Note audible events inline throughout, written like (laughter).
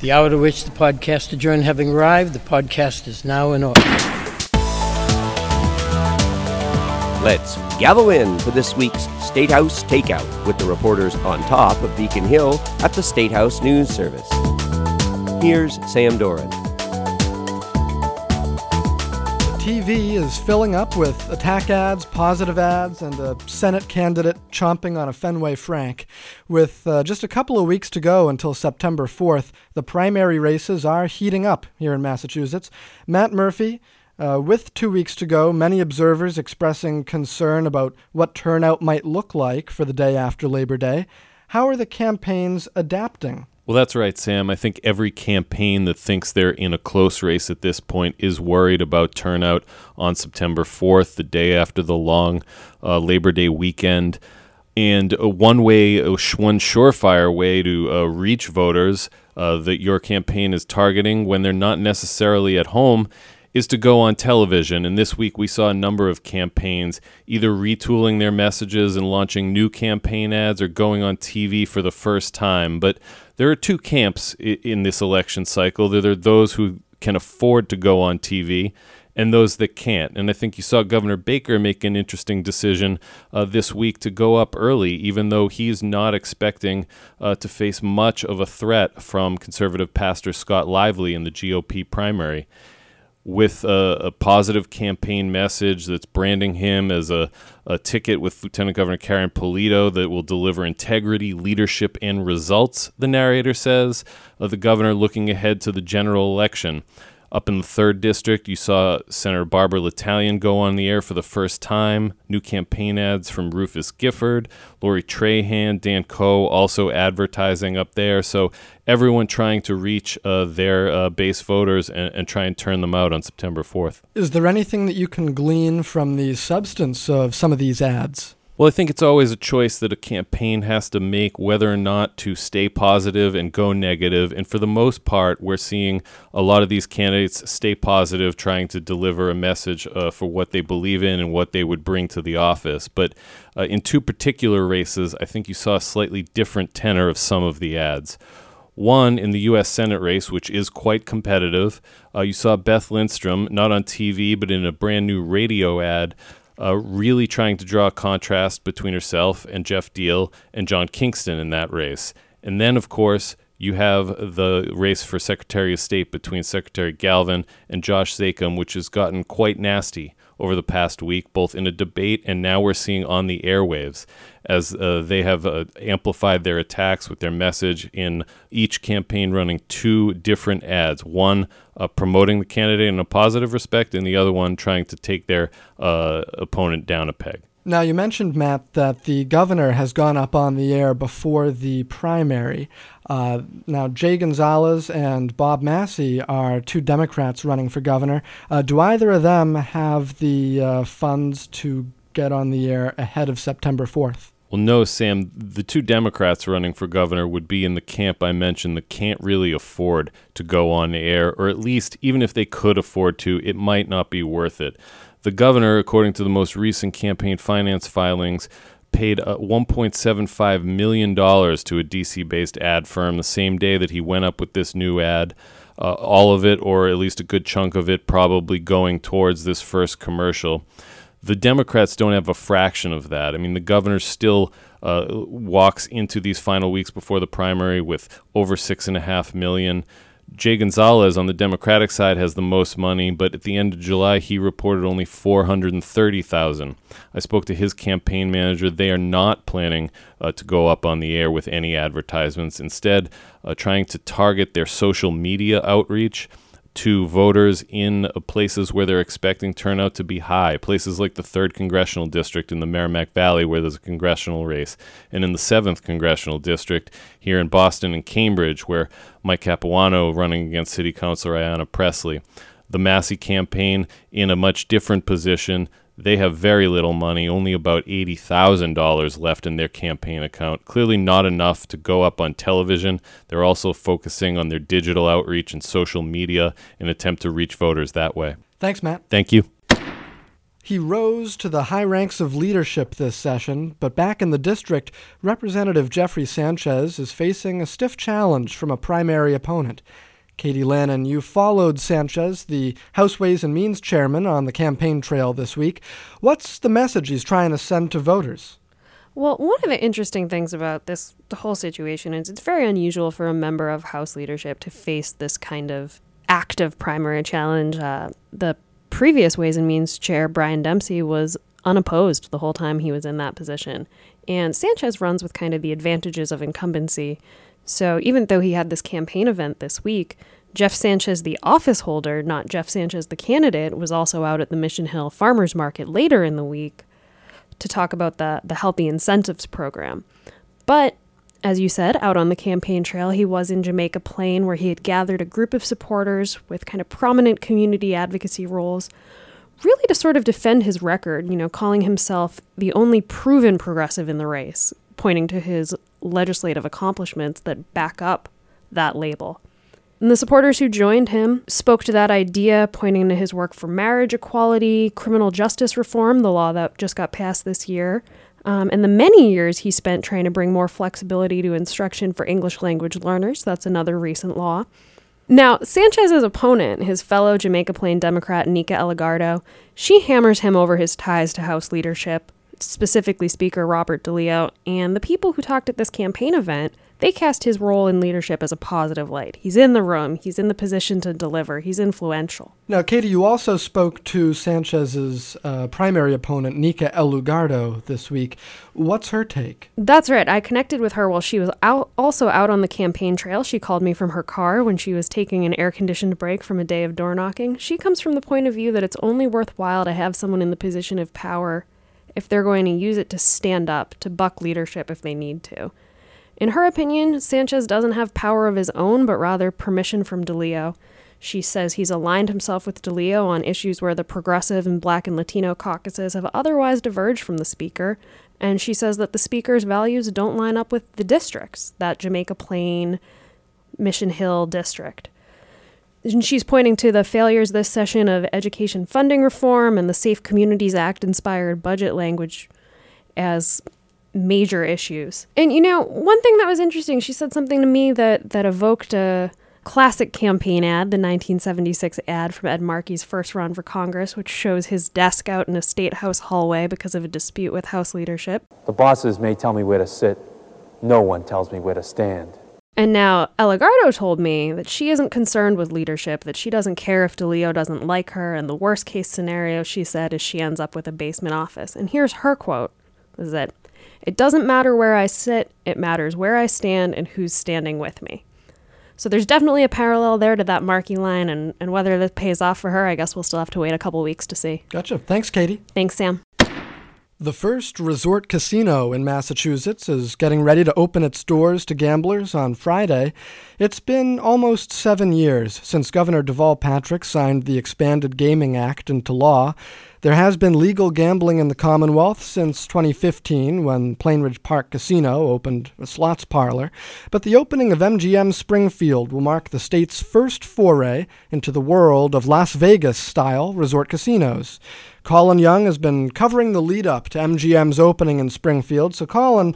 The hour to which the podcast adjourned having arrived, the podcast is now in order. Let's gather in for this week's State House Takeout with the reporters on top of Beacon Hill at the State House News Service. Here's Sam Doran. TV is filling up with attack ads, positive ads, and a Senate candidate chomping on a Fenway Frank. With uh, just a couple of weeks to go until September 4th, the primary races are heating up here in Massachusetts. Matt Murphy, uh, with two weeks to go, many observers expressing concern about what turnout might look like for the day after Labor Day. How are the campaigns adapting? Well, that's right, Sam. I think every campaign that thinks they're in a close race at this point is worried about turnout on September 4th, the day after the long uh, Labor Day weekend. And uh, one way, uh, one surefire way to uh, reach voters uh, that your campaign is targeting when they're not necessarily at home is to go on television. And this week we saw a number of campaigns either retooling their messages and launching new campaign ads or going on TV for the first time. But there are two camps in this election cycle. There are those who can afford to go on TV and those that can't. And I think you saw Governor Baker make an interesting decision uh, this week to go up early, even though he's not expecting uh, to face much of a threat from conservative pastor Scott Lively in the GOP primary with a, a, positive campaign message that's branding him as a, a ticket with Lieutenant Governor Karyn Polito that will deliver integrity, leadership, and results, the narrator says, of the governor looking ahead to the general election. Up in the third district, you saw Senator Barbara L'Italien go on the air for the first time. New campaign ads from Rufus Gifford, Lori Trahan, Dan Koh also advertising up there. So everyone trying to reach uh, their uh, base voters and, and, try and turn them out on September 4th. Is there anything that you can glean from the substance of some of these ads? Well, I think it's always a choice that a campaign has to make whether or not to stay positive and go negative. And for the most part, we're seeing a lot of these candidates stay positive, trying to deliver a message uh, for what they believe in and what they would bring to the office. But uh, in two particular races, I think you saw a slightly different tenor of some of the ads. One in the U.S. Senate race, which is quite competitive. Uh, you saw Beth Lindstrom, not on TV, but in a brand new radio ad, uh, really trying to draw a contrast between herself and Jeff Diehl and John Kingston in that race. And then, of course, you have the race for Secretary of State between Secretary Galvin and Josh Zakim, which has gotten quite nasty over the past week, both in a debate and now we're seeing on the airwaves as uh, they have uh, amplified their attacks with their message in each campaign running two different ads one uh, promoting the candidate in a positive respect, and the other one trying to take their uh, opponent down a peg. Now, you mentioned, Matt, that the governor has gone up on the air before the primary. Uh, now, Jay Gonzalez and Bob Massie are two Democrats running for governor. Uh, do either of them have the uh, funds to get on the air ahead of September 4th? Well, no, Sam. The two Democrats running for governor would be in the camp I mentioned that can't really afford to go on air, or at least, even if they could afford to, it might not be worth it. The governor, according to the most recent campaign finance filings, paid uh, $1.75 million to a DC based ad firm the same day that he went up with this new ad. Uh, all of it, or at least a good chunk of it, probably going towards this first commercial. The Democrats don't have a fraction of that. I mean, the governor still uh, walks into these final weeks before the primary with over six and a half million. Jay Gonzalez on the Democratic side has the most money, but at the end of July he reported only 430,000. I spoke to his campaign manager. They are not planning uh, to go up on the air with any advertisements. Instead, uh, trying to target their social media outreach to voters in places where they're expecting turnout to be high, places like the 3rd Congressional District in the Merrimack Valley, where there's a congressional race, and in the 7th Congressional District here in Boston and Cambridge, where Mike Capuano running against City Councilor Ayanna Pressley. The Massey campaign in a much different position they have very little money, only about $80,000 left in their campaign account. Clearly, not enough to go up on television. They're also focusing on their digital outreach and social media in an attempt to reach voters that way. Thanks, Matt. Thank you. He rose to the high ranks of leadership this session, but back in the district, Representative Jeffrey Sanchez is facing a stiff challenge from a primary opponent. Katie Lannan, you followed Sanchez, the House Ways and Means chairman, on the campaign trail this week. What's the message he's trying to send to voters? Well, one of the interesting things about this the whole situation is it's very unusual for a member of House leadership to face this kind of active primary challenge. Uh, the previous Ways and Means chair, Brian Dempsey, was unopposed the whole time he was in that position. And Sanchez runs with kind of the advantages of incumbency. So even though he had this campaign event this week, Jeff Sanchez, the office holder, not Jeff Sanchez, the candidate, was also out at the Mission Hill Farmers Market later in the week to talk about the, the Healthy Incentives Program. But as you said, out on the campaign trail, he was in Jamaica Plain, where he had gathered a group of supporters with kind of prominent community advocacy roles, really to sort of defend his record, you know, calling himself the only proven progressive in the race, pointing to his legislative accomplishments that back up that label. And the supporters who joined him spoke to that idea, pointing to his work for marriage equality, criminal justice reform, the law that just got passed this year, um, and the many years he spent trying to bring more flexibility to instruction for English language learners. That's another recent law. Now, Sanchez's opponent, his fellow Jamaica Plain Democrat Nika Elugardo, she hammers him over his ties to House leadership, specifically Speaker Robert DeLeo, and the people who talked at this campaign event they cast his role in leadership as a positive light. He's in the room, he's in the position to deliver, he's influential. Now, Katie, you also spoke to Sanchez's uh, primary opponent, Nika Elugardo, this week. What's her take? That's right. I connected with her while she was out, also out on the campaign trail. She called me from her car when she was taking an air conditioned break from a day of door knocking. She comes from the point of view that it's only worthwhile to have someone in the position of power if they're going to use it to stand up, to buck leadership if they need to. In her opinion, Sanchez doesn't have power of his own, but rather permission from DeLeo. She says he's aligned himself with DeLeo on issues where the progressive and black and Latino caucuses have otherwise diverged from the speaker, and she says that the speaker's values don't line up with the districts, that Jamaica Plain, Mission Hill district. And she's pointing to the failures this session of education funding reform and the Safe Communities Act inspired budget language as major issues. And you know, one thing that was interesting, she said something to me that that evoked a classic campaign ad, the 1976 ad from Ed Markey's first run for Congress, which shows his desk out in a state house hallway because of a dispute with House leadership. The bosses may tell me where to sit. No one tells me where to stand. And now Elugardo told me that she isn't concerned with leadership, that she doesn't care if DeLeo doesn't like her, and the worst case scenario, she said, is she ends up with a basement office. And here's her quote is that it doesn't matter where I sit, it matters where I stand and who's standing with me. So there's definitely a parallel there to that Markey line, and, and whether this pays off for her, I guess we'll still have to wait a couple weeks to see. Gotcha. Thanks, Katie. Thanks, Sam. The first resort casino in Massachusetts is getting ready to open its doors to gamblers on Friday. It's been almost seven years since Governor Deval Patrick signed the Expanded Gaming Act into law. There has been legal gambling in the Commonwealth since 2015 when Plainridge Park Casino opened a slots parlor, but the opening of MGM Springfield will mark the state's first foray into the world of Las Vegas style resort casinos. Colin Young has been covering the lead up to MGM's opening in Springfield. So, Colin,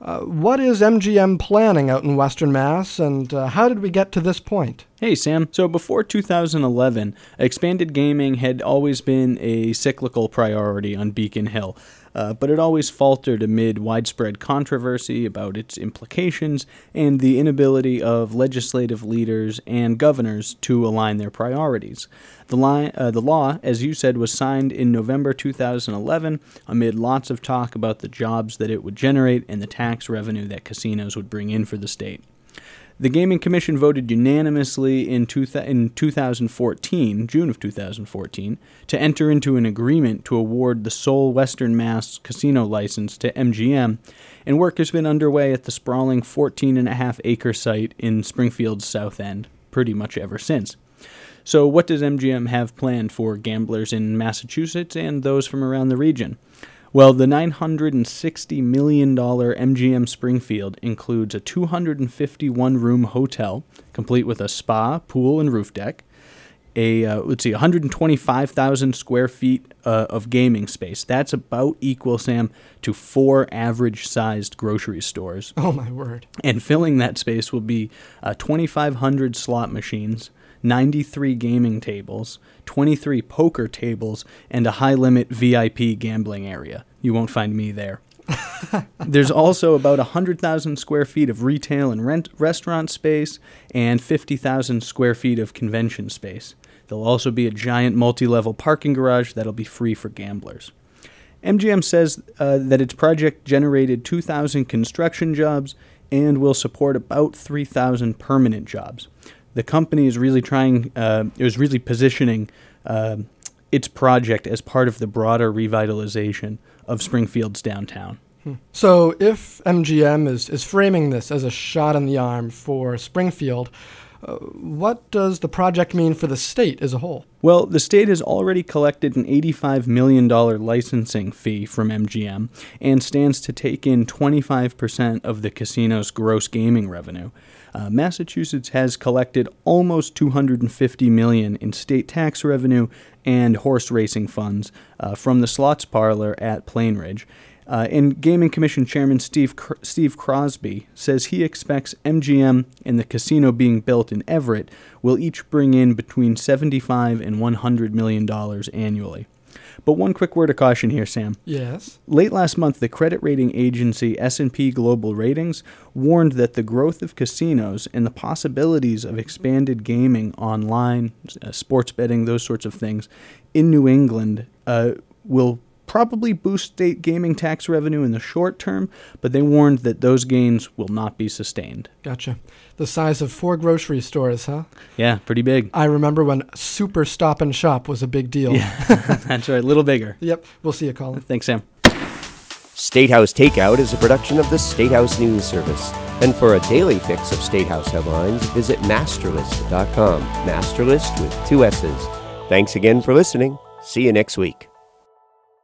uh, what is MGM planning out in Western Mass, and uh, how did we get to this point? Hey, Sam. So before 2011, expanded gaming had always been a cyclical priority on Beacon Hill uh, but it always faltered amid widespread controversy about its implications and the inability of legislative leaders and governors to align their priorities. The, li- uh, the law, as you said, was signed in November 2011 amid lots of talk about the jobs that it would generate and the tax revenue that casinos would bring in for the state. The Gaming Commission voted unanimously in, two in 2014, June of 2014, to enter into an agreement to award the sole Western Mass casino license to MGM, and work has been underway at the sprawling 14.5 acre site in Springfield's South End pretty much ever since. So, what does MGM have planned for gamblers in Massachusetts and those from around the region? Well, the $960 million MGM Springfield includes a 251 room hotel, complete with a spa, pool, and roof deck. a uh, let's see 125,000 square feet uh, of gaming space. That's about equal, Sam, to four average-sized grocery stores. Oh my word! And filling that space will be uh, 2,500 slot machines, 93 gaming tables, 23 poker tables, and a high-limit VIP gambling area. You won't find me there. (laughs) There's also about 100,000 square feet of retail and rent restaurant space and 50,000 square feet of convention space. There'll also be a giant multi level parking garage that'll be free for gamblers. MGM says uh, that its project generated 2,000 construction jobs and will support about 3,000 permanent jobs. The company is really trying, uh, is really positioning uh, its project as part of the broader revitalization of Springfield's downtown. So, if MGM is, is framing this as a shot in the arm for Springfield, uh, what does the project mean for the state as a whole? Well, the state has already collected an $85 million licensing fee from MGM and stands to take in 25% of the casino's gross gaming revenue. Uh, Massachusetts has collected almost 250 million in state tax revenue and horse racing funds uh, from the slots parlor at Plainridge. Uh, and Gaming Commission Chairman Steve Cr- Steve Crosby says he expects MGM and the casino being built in Everett will each bring in between 75 and 100 million dollars annually. But one quick word of caution here, Sam. Yes. Late last month, the credit rating agency S&P Global Ratings warned that the growth of casinos and the possibilities of expanded gaming online, uh, sports betting, those sorts of things in New England uh, will probably boost state gaming tax revenue in the short term, but they warned that those gains will not be sustained. Gotcha. The size of four grocery stores, huh? Yeah, pretty big. I remember when Super Stop and Shop was a big deal. Yeah, (laughs) that's right. A little bigger. Yep. We'll see you, Colin. Thanks, Sam. Statehouse Takeout is a production of the Statehouse News Service. And for a daily fix of Statehouse headlines, visit massterlist.com. MassterList with two S's. Thanks again for listening. See you next week.